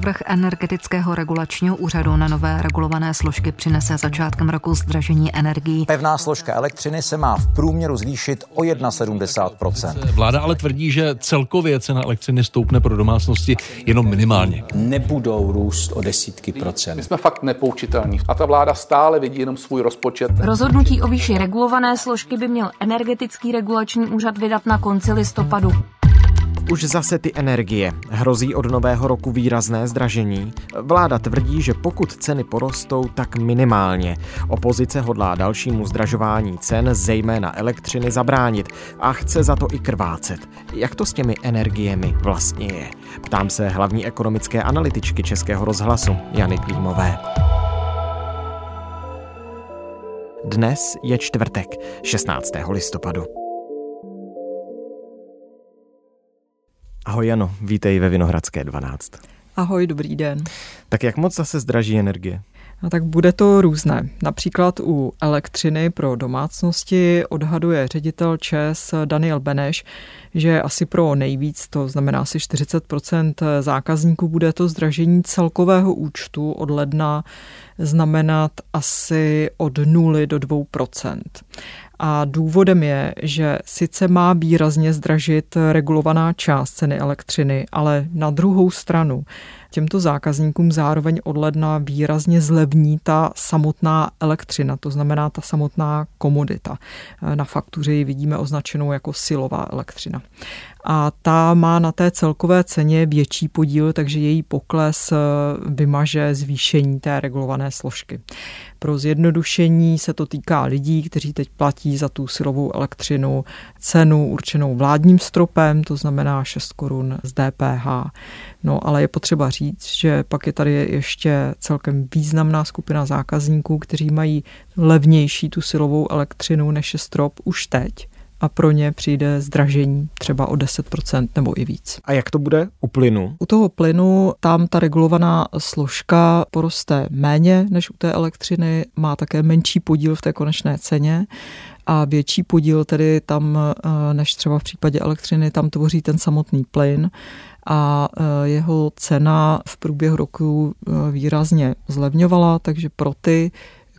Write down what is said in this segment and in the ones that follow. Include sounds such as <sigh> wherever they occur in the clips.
Návrh energetického regulačního úřadu na nové regulované složky přinese začátkem roku zdražení energií. Pevná složka elektřiny se má v průměru zvýšit o 1,70% Vláda ale tvrdí, že celkově cena elektřiny stoupne pro domácnosti jenom minimálně. Nebudou růst o desítky procent. My jsme fakt nepoučitelní a ta vláda stále vidí jenom svůj rozpočet. Rozhodnutí o výši regulované složky by měl energetický regulační úřad vydat na konci listopadu. Už zase ty energie. Hrozí od nového roku výrazné zdražení. Vláda tvrdí, že pokud ceny porostou, tak minimálně. Opozice hodlá dalšímu zdražování cen, zejména elektřiny, zabránit a chce za to i krvácet. Jak to s těmi energiemi vlastně je? Ptám se hlavní ekonomické analytičky Českého rozhlasu Jany Klímové. Dnes je čtvrtek, 16. listopadu. Ahoj Jano, vítej ve Vinohradské 12. Ahoj, dobrý den. Tak jak moc zase zdraží energie? No tak bude to různé. Například u elektřiny pro domácnosti odhaduje ředitel ČES Daniel Beneš, že asi pro nejvíc, to znamená asi 40% zákazníků, bude to zdražení celkového účtu od ledna znamenat asi od 0 do 2%. A důvodem je, že sice má výrazně zdražit regulovaná část ceny elektřiny, ale na druhou stranu těmto zákazníkům zároveň od ledna výrazně zlevní ta samotná elektřina, to znamená ta samotná komodita. Na faktuře ji vidíme označenou jako silová elektřina a ta má na té celkové ceně větší podíl, takže její pokles eh, vymaže zvýšení té regulované složky. Pro zjednodušení se to týká lidí, kteří teď platí za tu silovou elektřinu cenu určenou vládním stropem, to znamená 6 korun z DPH. No ale je potřeba říct, že pak je tady ještě celkem významná skupina zákazníků, kteří mají levnější tu silovou elektřinu než je strop už teď a pro ně přijde zdražení třeba o 10% nebo i víc. A jak to bude u plynu? U toho plynu tam ta regulovaná složka poroste méně než u té elektřiny, má také menší podíl v té konečné ceně a větší podíl tedy tam, eh, než třeba v případě elektřiny, tam tvoří ten samotný plyn a eh, jeho cena v průběhu roku eh, výrazně zlevňovala, takže pro ty,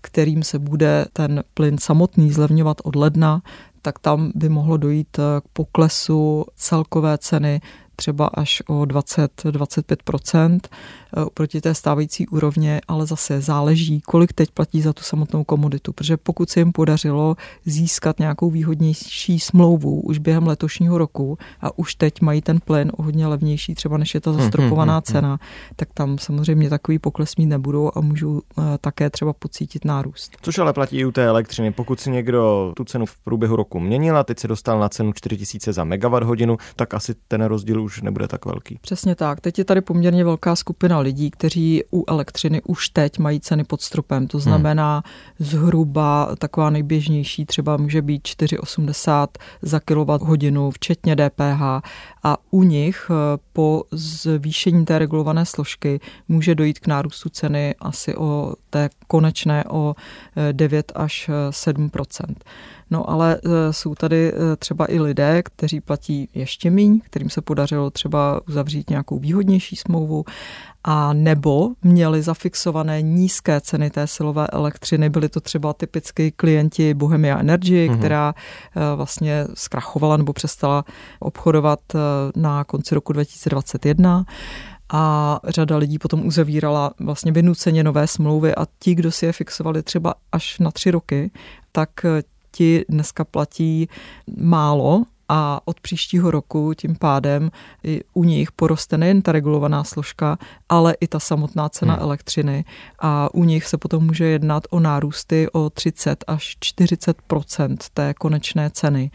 kterým se bude ten plyn samotný zlevňovat od ledna, tak tam by mohlo dojít k poklesu celkové ceny třeba až o 20-25% eh, proti té stávající úrovně, ale zase záleží, kolik teď platí za tu samotnou komoditu, protože pokud se jim podařilo získat nějakou výhodnější smlouvu už během letošního roku a už teď mají ten plyn o hodně levnější, třeba než je ta mhm, zastropovaná mhm, cena, tak tam samozřejmě takový pokles mít nebudou a můžou eh, také třeba pocítit nárůst. Což ale platí i u té elektřiny. Pokud si někdo tu cenu v průběhu roku měnil a teď se dostal na cenu 4000 za megawatt hodinu, tak asi ten rozdíl už už nebude tak velký. Přesně tak. Teď je tady poměrně velká skupina lidí, kteří u elektřiny už teď mají ceny pod stropem. To znamená hmm. zhruba taková nejběžnější třeba může být 4,80 za hodinu, včetně DPH. A u nich eh, po zvýšení té regulované složky může dojít k nárůstu ceny asi o té konečné o 9 eh, až 7 No ale e, jsou tady e, třeba i lidé, kteří platí ještě míň, kterým se podařilo třeba uzavřít nějakou výhodnější smlouvu a nebo měli zafixované nízké ceny té silové elektřiny. Byli to třeba typicky klienti Bohemia Energy, mm-hmm. která e, vlastně zkrachovala nebo přestala obchodovat na konci roku 2021 a řada lidí potom uzavírala vlastně vynuceně nové smlouvy a ti, kdo si je fixovali třeba až na tři roky, tak ti dneska platí málo a od příštího roku tím pádem i u nich poroste nejen ta regulovaná složka, ale i ta samotná cena hmm. elektřiny a u nich se potom může jednat o nárůsty o 30 až 40% té konečné ceny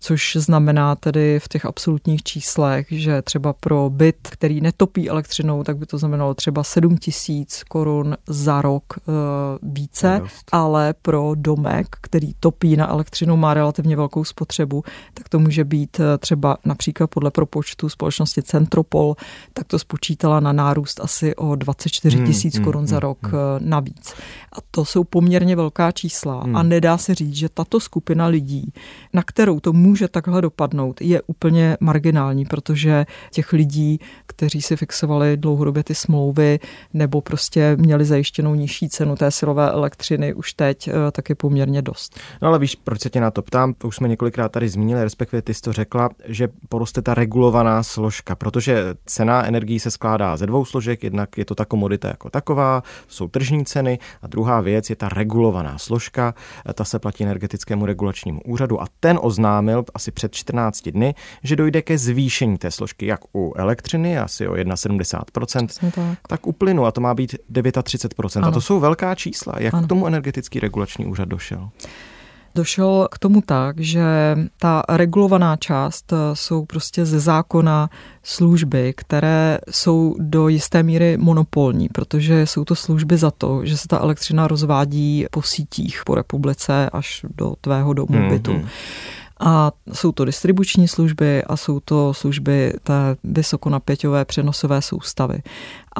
což znamená tedy v těch absolutních číslech, že třeba pro byt, který netopí elektřinou, tak by to znamenalo třeba 7 tisíc korun za rok e, více, ale pro domek, který topí na elektřinu, má relativně velkou spotřebu, tak to může být e, třeba například podle propočtu společnosti Centropol, tak to spočítala na nárůst asi o 24 hmm, tisíc hmm, korun hmm, za rok hmm. E, navíc. A to jsou poměrně velká čísla hmm. a nedá se říct, že tato skupina lidí, na kterou to může může takhle dopadnout, je úplně marginální, protože těch lidí, kteří si fixovali dlouhodobě ty smlouvy nebo prostě měli zajištěnou nižší cenu té silové elektřiny už teď, eh, tak je poměrně dost. No ale víš, proč se tě na to ptám? To už jsme několikrát tady zmínili, respektive ty jsi to řekla, že poroste ta regulovaná složka, protože cena energií se skládá ze dvou složek, jednak je to ta komodita jako taková, jsou tržní ceny a druhá věc je ta regulovaná složka, ta se platí energetickému regulačnímu úřadu a ten oznámil asi před 14 dny, že dojde ke zvýšení té složky jak u elektřiny, asi o 71%, tak. tak u plynu a to má být 39%. Ano. A to jsou velká čísla. Jak ano. k tomu energetický regulační úřad došel? došel k tomu tak, že ta regulovaná část jsou prostě ze zákona služby, které jsou do jisté míry monopolní, protože jsou to služby za to, že se ta elektřina rozvádí po sítích po republice až do tvého domu hmm, bytu. A jsou to distribuční služby a jsou to služby té vysokonapěťové přenosové soustavy.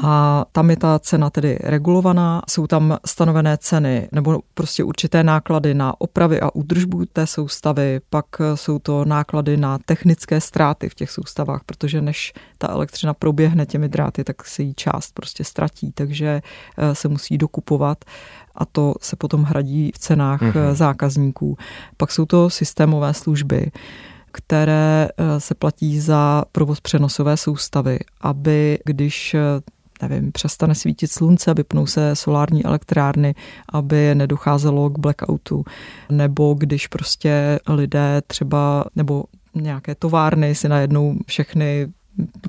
A tam je ta cena tedy regulovaná, jsou tam stanovené ceny nebo prostě určité náklady na opravy a údržbu té soustavy, pak jsou to náklady na technické ztráty v těch soustavách, protože než ta elektřina proběhne těmi dráty, tak se jí část prostě ztratí, takže eh, se musí dokupovat a to se potom hradí v cenách mm-hmm. zákazníků. Pak jsou to systémové služby, které eh, se platí za provoz přenosové soustavy, aby když nevím, přestane svítit slunce, vypnou se solární elektrárny, aby nedocházelo k blackoutu, nebo když prostě lidé třeba, nebo nějaké továrny si najednou všechny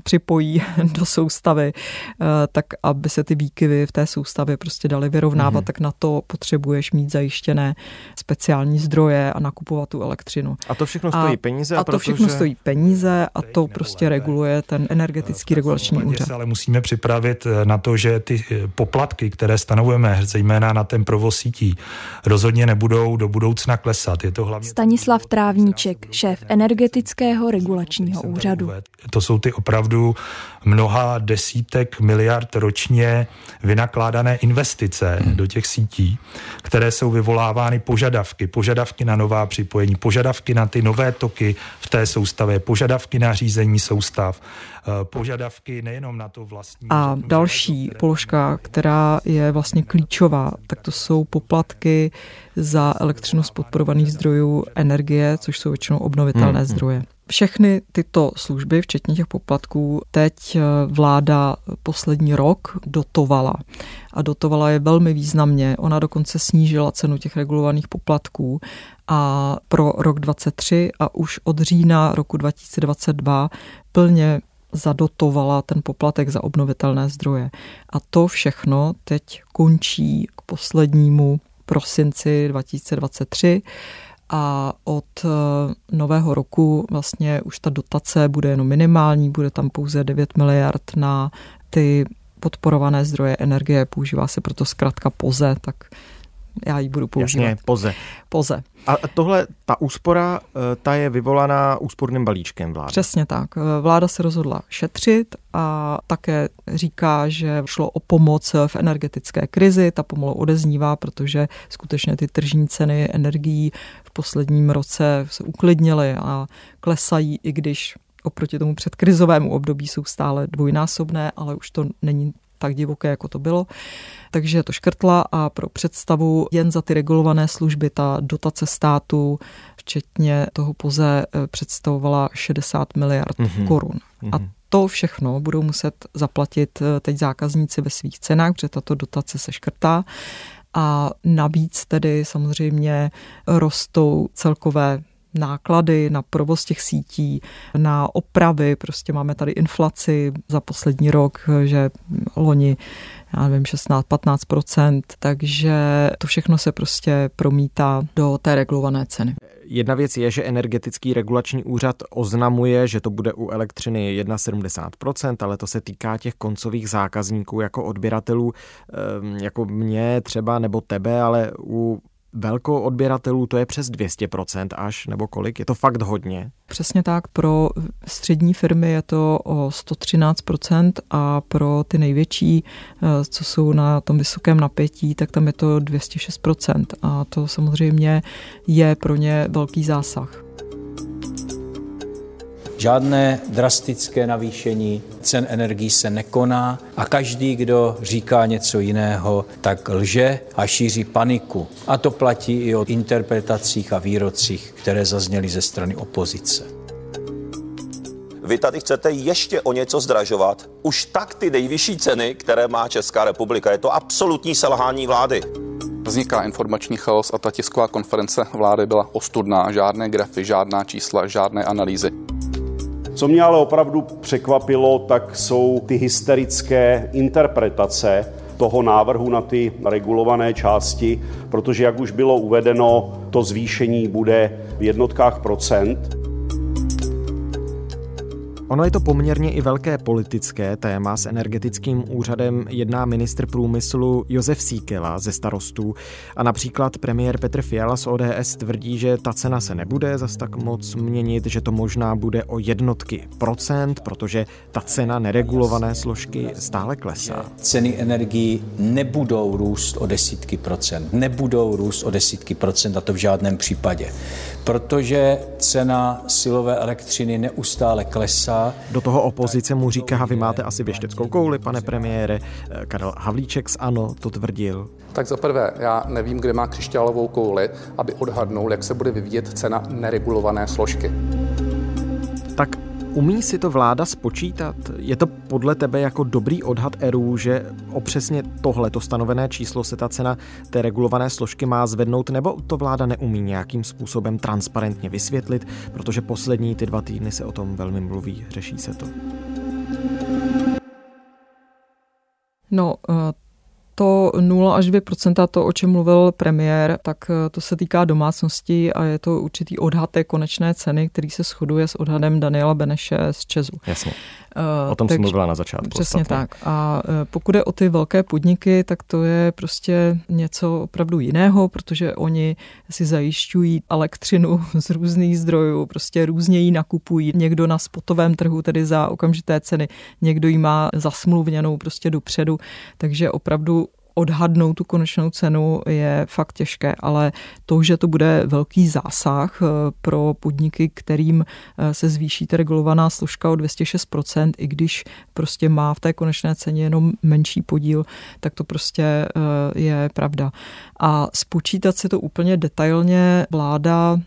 připojí <laughs> do soustavy, eh, tak aby se ty výkyvy v té soustavě prostě daly vyrovnávat, mm-hmm. tak na to potřebuješ mít zajištěné speciální zdroje a nakupovat tu elektřinu. A to všechno stojí a, peníze? A, a to všechno stojí peníze a to prostě reguluje ten energetický regulační úřad. Ale musíme připravit eh, na to, že ty eh, poplatky, které stanovujeme, zejména na ten provoz sítí, rozhodně nebudou do budoucna klesat. Je to hlavně Stanislav Trávníček, šéf energetického regulačního úřadu. To jsou ty opravdu mnoha desítek miliard ročně vynakládané investice hmm. do těch sítí, které jsou vyvolávány požadavky, požadavky na nová připojení, požadavky na ty nové toky v té soustavě, požadavky na řízení soustav, eh, požadavky nejenom na to vlastní. A další které... položka, která je vlastně klíčová, tak to jsou poplatky za elektřinu z podporovaných zdrojů energie, což jsou většinou obnovitelné hmm. zdroje. Všechny tyto služby, včetně těch poplatků, teď eh, vláda poslední rok dotovala. A dotovala je velmi významně. Ona dokonce snížila cenu těch regulovaných poplatků a pro rok 2023 a už od října roku 2022 plně zadotovala ten poplatek za obnovitelné zdroje. A to všechno teď končí k poslednímu prosinci 2023 a od eh, nového roku vlastně už ta dotace bude jenom minimální, bude tam pouze 9 miliard na ty podporované zdroje energie, používá se proto zkrátka POZE, tak já ji budu používat. Jasně, POZE. POZE. A tohle, ta úspora, eh, ta je vyvolaná úsporným balíčkem vlády. Přesně tak. Eh, vláda se rozhodla šetřit a také říká, že šlo o pomoc v energetické krizi. Ta pomalu odeznívá, protože skutečně ty tržní ceny energií v posledním roce se uklidnily a klesají, i když oproti tomu předkrizovému období jsou stále dvojnásobné, ale už to není tak divoké, jako to bylo. Takže to škrtla a pro představu jen za ty regulované služby ta dotace státu, včetně toho poze, eh, představovala 60 miliard mm-hmm. korun. A mhm. to všechno budou muset zaplatit eh, teď zákazníci ve svých cenách, protože tato dotace se škrtá. A navíc tedy samozřejmě rostou celkové náklady na provoz těch sítí, na opravy, prostě máme tady inflaci za poslední rok, že loni já nevím, 16-15%, takže to všechno se prostě promítá do té regulované ceny. Jedna věc je, že energetický regulační úřad oznamuje, že to bude u elektřiny 71%, ale to se týká těch koncových zákazníků jako odběratelů, ehm, jako mě třeba nebo tebe, ale u velkou odběratelů to je přes 200% až, nebo kolik? Je to fakt hodně? Přesně tak, pro střední firmy je to o 113% a pro ty největší, eh, co jsou na tom vysokém napětí, tak tam je to 206% a to samozřejmě je pro ně velký zásah. Žádné drastické navýšení cen energií se nekoná a každý, kdo říká něco jiného, tak lže a šíří paniku. A to platí i o interpretacích a výrocích, které zazněly ze strany opozice. Vy tady chcete ještě o něco zdražovat. Už tak ty nejvyšší ceny, které má Česká republika. Je to absolutní selhání vlády. Vzniká informační chaos a ta tisková konference vlády byla ostudná. Žádné grafy, žádná čísla, žádné analýzy. Co mě ale opravdu překvapilo, tak jsou ty hysterické interpretace toho návrhu na ty regulované části, protože, jak už bylo uvedeno, to zvýšení bude v jednotkách procent. Ono je to poměrně i velké politické téma. S energetickým úřadem jedná ministr průmyslu Josef Síkela ze starostů a například premiér Petr Fiala z ODS tvrdí, že ta cena se nebude zas tak moc měnit, že to možná bude o jednotky procent, protože ta cena neregulované složky stále klesá. Ceny energií nebudou růst o desítky procent. Nebudou růst o desítky procent a to v žádném případě. Protože cena silové elektřiny neustále klesá do toho opozice mu říká, vy máte asi věšteckou kouli, pane premiére. Karel Havlíček z ANO to tvrdil. Tak za prvé, já nevím, kde má křišťálovou kouli, aby odhadnul, jak se bude vyvíjet cena neregulované složky. Tak Umí si to vláda spočítat? Je to podle tebe jako dobrý odhad ERU, že o přesně tohle, to stanovené číslo se ta cena té regulované složky má zvednout, nebo to vláda neumí nějakým způsobem transparentně vysvětlit, protože poslední ty dva týdny se o tom velmi mluví, řeší se to? No, uh to 0 až 2% to, o čem mluvil premiér, tak eh, to se týká domácností a je to určitý odhad té konečné ceny, který se shoduje s odhadem Daniela Beneše z Česu. Jasně. O tom jsem mluvila na začátku. Přesně ostatně. tak. A eh, pokud je o ty velké podniky, tak to je prostě něco opravdu jiného, protože oni si zajišťují elektřinu z různých zdrojů, prostě různě ji nakupují. Někdo na spotovém trhu, tedy za okamžité ceny, někdo ji má zasmluvněnou prostě dopředu, takže opravdu odhadnout tu konečnou cenu je fakt těžké, ale to, že to bude velký zásah eh, pro podniky, kterým eh, se zvýší ta regulovaná složka o 206%, i když prostě má v té konečné ceně jenom menší podíl, tak to prostě eh, je pravda. A spočítat si to úplně detailně vláda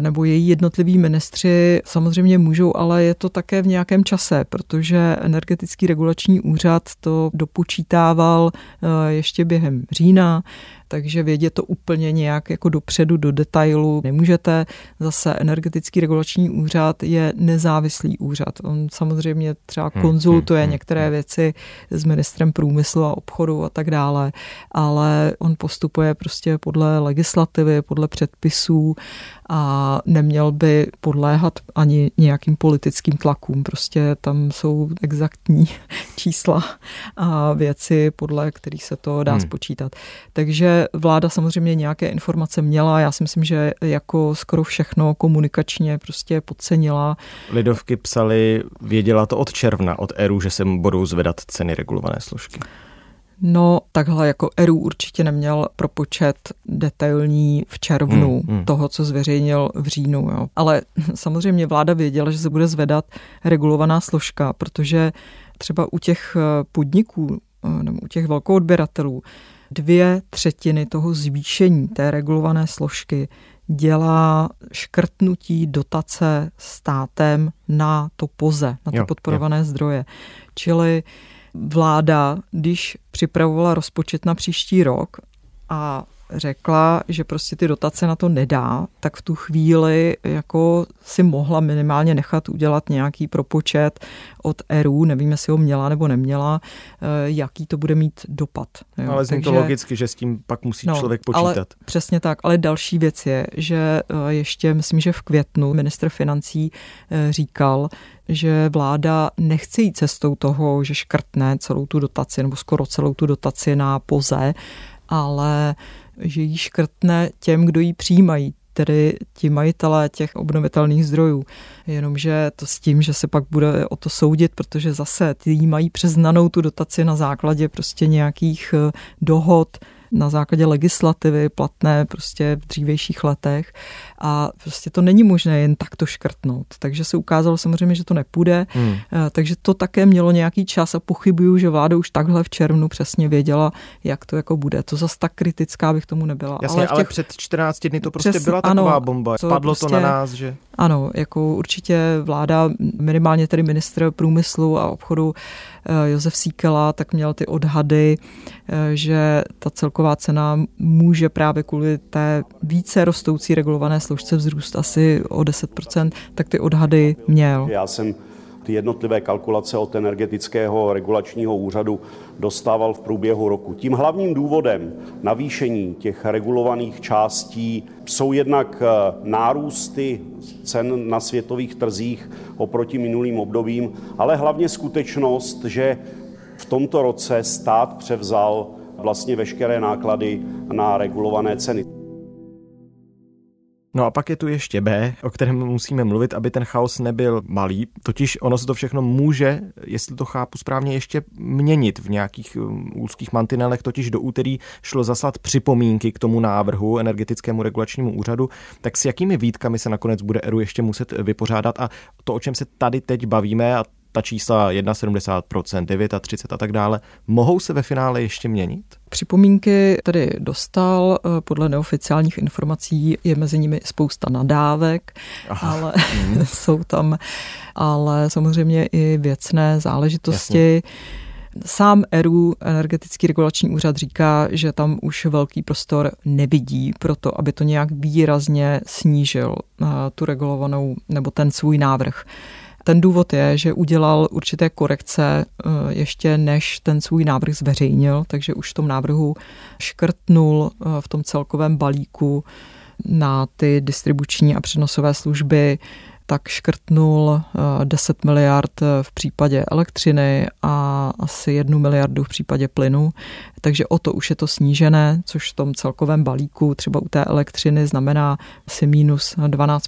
nebo její jednotliví ministři samozřejmě můžou, ale je to také v nějakém čase, protože energetický regulační úřad to dopočítával eh, ještě během října, takže vědět to úplně nějak jako dopředu do detailu nemůžete. Zase energetický regulační úřad je nezávislý úřad. On samozřejmě třeba hmm, konzultuje hmm, hmm, některé věci s ministrem průmyslu a obchodu a tak dále, ale on postupuje prostě podle legislativy, podle předpisů a neměl by podléhat ani nějakým politickým tlakům. Prostě tam jsou exaktní <laughs> čísla a věci, podle kterých se to dá hmm. spočítat. Takže vláda samozřejmě nějaké informace měla. Já si myslím, že jako skoro všechno komunikačně prostě podcenila. Lidovky psali, věděla to od června, od ERU, že se budou zvedat ceny regulované složky. No, takhle jako ERU určitě neměl propočet detailní v červnu hmm, hmm. toho, co zveřejnil v říjnu. Jo. Ale <laughs> samozřejmě vláda věděla, že se bude zvedat regulovaná složka, protože třeba u těch podniků eh, nebo u těch velkou odběratelů dvě třetiny toho zvýšení té regulované složky dělá škrtnutí dotace státem na to poze, na ty jo, podporované jo. zdroje. Čili vláda, když připravovala rozpočet na příští rok a řekla, že prostě ty dotace na to nedá, tak v tu chvíli jako si mohla minimálně nechat udělat nějaký propočet od ERU, nevím, jestli ho měla nebo neměla, eh, jaký to bude mít dopad. Jo. Ale zní to logicky, že s tím pak musí no, člověk počítat. Ale, přesně tak, ale další věc je, že eh, ještě, myslím, že v květnu ministr financí eh, říkal, že vláda nechce jít cestou toho, že škrtne celou tu dotaci nebo skoro celou tu dotaci na poze, ale že ji škrtne těm, kdo ji přijímají, tedy ti majitelé těch obnovitelných zdrojů. Jenomže to s tím, že se pak bude o to soudit, protože zase ty mají přeznanou tu dotaci na základě prostě nějakých eh, dohod na základě legislativy platné prostě v dřívějších letech a prostě to není možné jen takto škrtnout. Takže se ukázalo samozřejmě, že to nepůjde, hmm. takže to také mělo nějaký čas a pochybuju, že vláda už takhle v červnu přesně věděla, jak to jako bude. To zas tak kritická bych tomu nebyla. Jasně, ale, těch... ale před 14 dny to prostě Přes, byla taková ano, bomba. Spadlo to, prostě, to na nás, že? Ano, jako určitě vláda, minimálně tedy ministr průmyslu a obchodu eh, Josef Síkela, tak měl ty odhady, eh, že ta celková cena může právě kvůli té více rostoucí regulované složce vzrůst asi o 10%, tak ty odhady měl. Já jsem ty jednotlivé kalkulace od energetického regulačního úřadu dostával v průběhu roku. Tím hlavním důvodem navýšení těch regulovaných částí jsou jednak eh, nárůsty cen na světových trzích oproti minulým obdobím, ale hlavně skutečnost, že v tomto roce stát převzal vlastně veškeré náklady na regulované ceny. No a pak je tu ještě B, o kterém musíme mluvit, aby ten chaos nebyl malý. Totiž ono se to všechno může, jestli to chápu správně, ještě měnit v nějakých um, úzkých mantinelech. Totiž do úterý šlo zaslat připomínky k tomu návrhu energetickému regulačnímu úřadu. Tak s jakými výtkami se nakonec bude ERU ještě muset vypořádat? A to, o čem se tady teď bavíme, a ta čísla 71%, 39 a tak dále, mohou se ve finále ještě měnit? Připomínky tedy dostal, eh, podle neoficiálních informací je mezi nimi spousta nadávek, Aha. ale hmm. <laughs> jsou tam ale samozřejmě i věcné záležitosti. Jasně. Sám ERU, Energetický regulační úřad, říká, že tam už velký prostor nevidí pro to, aby to nějak výrazně snížil eh, tu regulovanou nebo ten svůj návrh. Ten důvod je, že udělal určité korekce eh, ještě než ten svůj návrh zveřejnil, takže už v tom návrhu škrtnul eh, v tom celkovém balíku na ty distribuční a přenosové služby tak škrtnul 10 eh, miliard v případě elektřiny a asi 1 miliardu v případě plynu. Takže o to už je to snížené, což v tom celkovém balíku třeba u té elektřiny znamená asi minus 12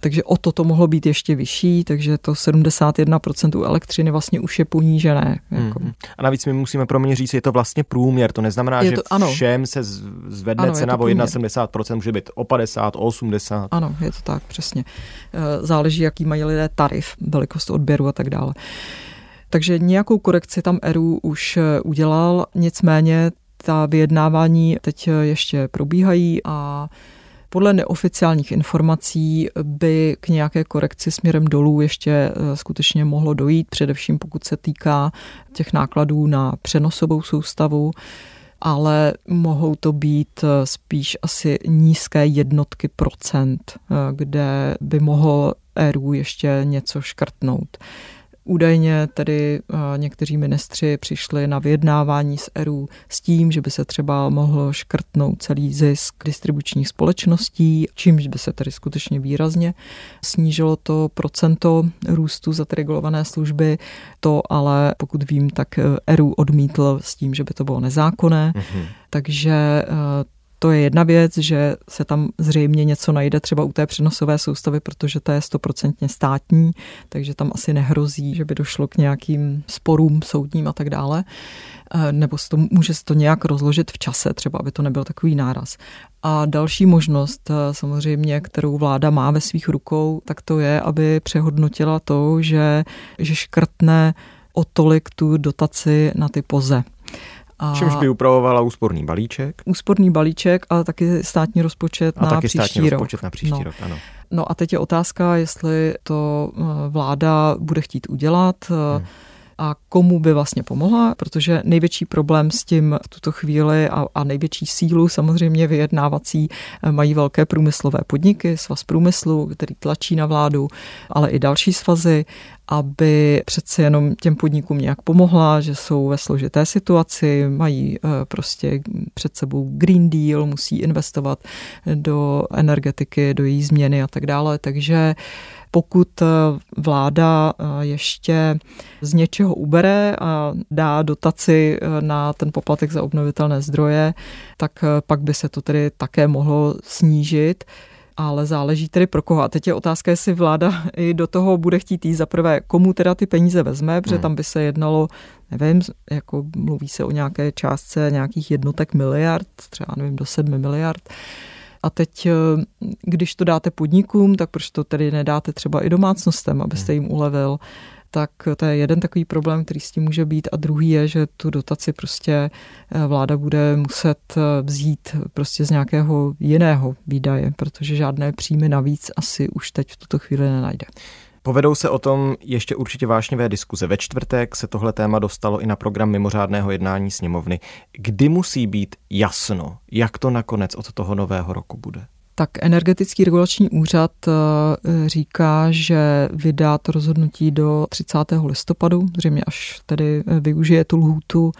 takže o to to mohlo být ještě vyšší, takže to 71% u elektřiny vlastně už je ponížené. Jako. Hmm. A navíc my musíme pro mě říct, je to vlastně průměr, to neznamená, je to, že ano. všem se zvedne ano, cena o 71%, může být o 50, o 80. Ano, je to tak, přesně. Eh, záleží, jaký mají lidé tarif, velikost odběru a tak dále. Takže nějakou korekci tam ERU už eh, udělal, nicméně ta vyjednávání teď eh, ještě probíhají a podle neoficiálních informací by k nějaké korekci směrem dolů ještě eh, skutečně mohlo dojít, především pokud se týká těch nákladů na přenosovou soustavu ale mohou to být eh, spíš asi nízké jednotky procent, eh, kde by mohl ERU ještě něco škrtnout. Údajně tedy eh, někteří ministři přišli na vyjednávání s ERU s tím, že by se třeba mohl škrtnout celý zisk distribučních společností, čímž by se tedy skutečně výrazně snížilo to procento růstu za ty regulované služby. To ale, pokud vím, tak ERU odmítl s tím, že by to bylo nezákonné. Mm-hmm. Takže eh, to je jedna věc, že se tam zřejmě něco najde třeba u té přenosové soustavy, protože to je stoprocentně státní, takže tam asi nehrozí, že by došlo k nějakým sporům soudním a tak dále. Eh, nebo se to, může se to nějak rozložit v čase, třeba aby to nebyl takový náraz. A další možnost, eh, samozřejmě, kterou vláda má ve svých rukou, tak to je, aby přehodnotila to, že, že škrtne o tolik tu dotaci na ty poze. A Čímž by upravovala úsporný balíček? Úsporný balíček, ale taky státní rozpočet a na taky příští státní rok. rozpočet na příští no. rok, ano. No a teď je otázka, jestli to eh, vláda bude chtít udělat. Eh, hmm a komu by vlastně pomohla, protože největší problém s tím v tuto chvíli a, a největší sílu samozřejmě vyjednávací eh, mají velké průmyslové podniky, svaz průmyslu, který tlačí na vládu, ale i další svazy aby přece jenom těm podnikům nějak pomohla, že jsou ve složité situaci, mají eh, prostě před sebou Green Deal, musí investovat do energetiky, do její změny a tak dále. Takže pokud eh, vláda eh, ještě z něčeho ubere a dá dotaci na ten poplatek za obnovitelné zdroje, tak pak by se to tedy také mohlo snížit ale záleží tedy pro koho. A teď je otázka, jestli vláda i do toho bude chtít jít. Za prvé, komu teda ty peníze vezme, protože hmm. tam by se jednalo, nevím, jako mluví se o nějaké částce nějakých jednotek miliard, třeba nevím, do sedmi miliard. A teď, eh, když to dáte podnikům, tak proč to tedy nedáte třeba i domácnostem, abyste jim ulevil? tak to je jeden takový problém, který s tím může být. A druhý je, že tu dotaci prostě eh, vláda bude muset eh, vzít prostě z nějakého jiného výdaje, protože žádné příjmy navíc asi už teď v tuto chvíli nenajde. Povedou se o tom ještě určitě vášnivé diskuze. Ve čtvrtek se tohle téma dostalo i na program mimořádného jednání sněmovny. Kdy musí být jasno, jak to nakonec od toho nového roku bude? Tak energetický regulační úřad eh, říká, že vydá to rozhodnutí do 30. listopadu, zřejmě až tedy eh, využije tu lhůtu,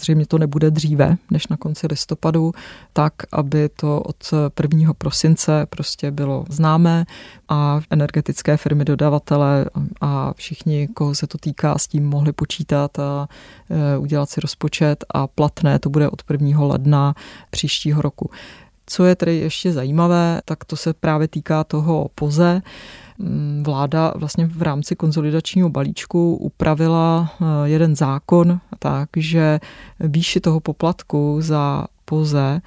zřejmě to nebude dříve než na konci listopadu, tak, aby to od 1. prosince prostě bylo známé a energetické firmy, dodavatele a všichni, koho se to týká, s tím mohli počítat a eh, udělat si rozpočet a platné to bude od 1. ledna příštího roku. Co je tedy ještě zajímavé, tak to se právě týká toho POZE. Mm, vláda vlastně v rámci konzolidačního balíčku upravila eh, jeden zákon tak, že výši toho poplatku za POZE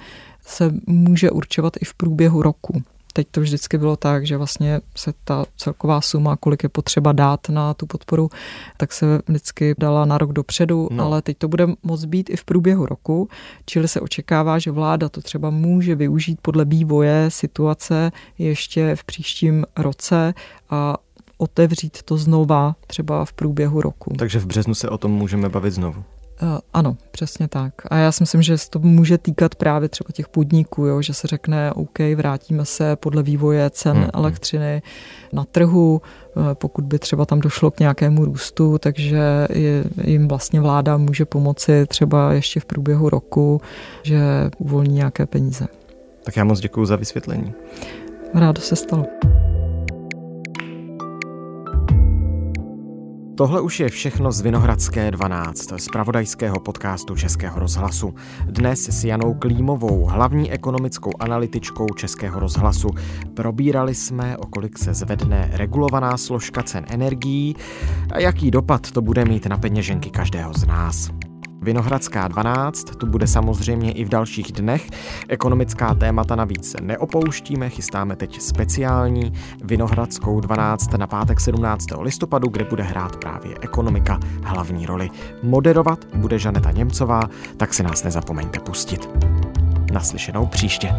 se může určovat i v průběhu roku. Teď to vždycky bylo tak, že vlastně se ta celková suma, kolik je potřeba dát na tu podporu, tak se vždycky dala na rok dopředu, no. ale teď to bude moct být i v průběhu roku, čili se očekává, že vláda to třeba může využít podle vývoje situace ještě v příštím roce a otevřít to znova třeba v průběhu roku. Takže v březnu se o tom můžeme bavit znovu. Uh, ano, přesně tak. A já si myslím, že se to může týkat právě třeba těch podniků, jo, že se řekne, OK, vrátíme se podle vývoje cen hmm. elektřiny na trhu, uh, pokud by třeba tam došlo k nějakému růstu, takže jim vlastně vláda může pomoci třeba ještě v průběhu roku, že uvolní nějaké peníze. Tak já moc děkuji za vysvětlení. Rádo se stalo. Tohle už je všechno z Vinohradské 12, z pravodajského podcastu Českého rozhlasu. Dnes s Janou Klímovou, hlavní ekonomickou analytičkou Českého rozhlasu. Probírali jsme, o kolik se zvedne regulovaná složka cen energií a jaký dopad to bude mít na peněženky každého z nás. Vinohradská 12, tu bude samozřejmě i v dalších dnech. Ekonomická témata navíc neopouštíme, chystáme teď speciální Vinohradskou 12 na pátek 17. listopadu, kde bude hrát právě ekonomika hlavní roli. Moderovat bude Žaneta Němcová, tak si nás nezapomeňte pustit. Naslyšenou příště.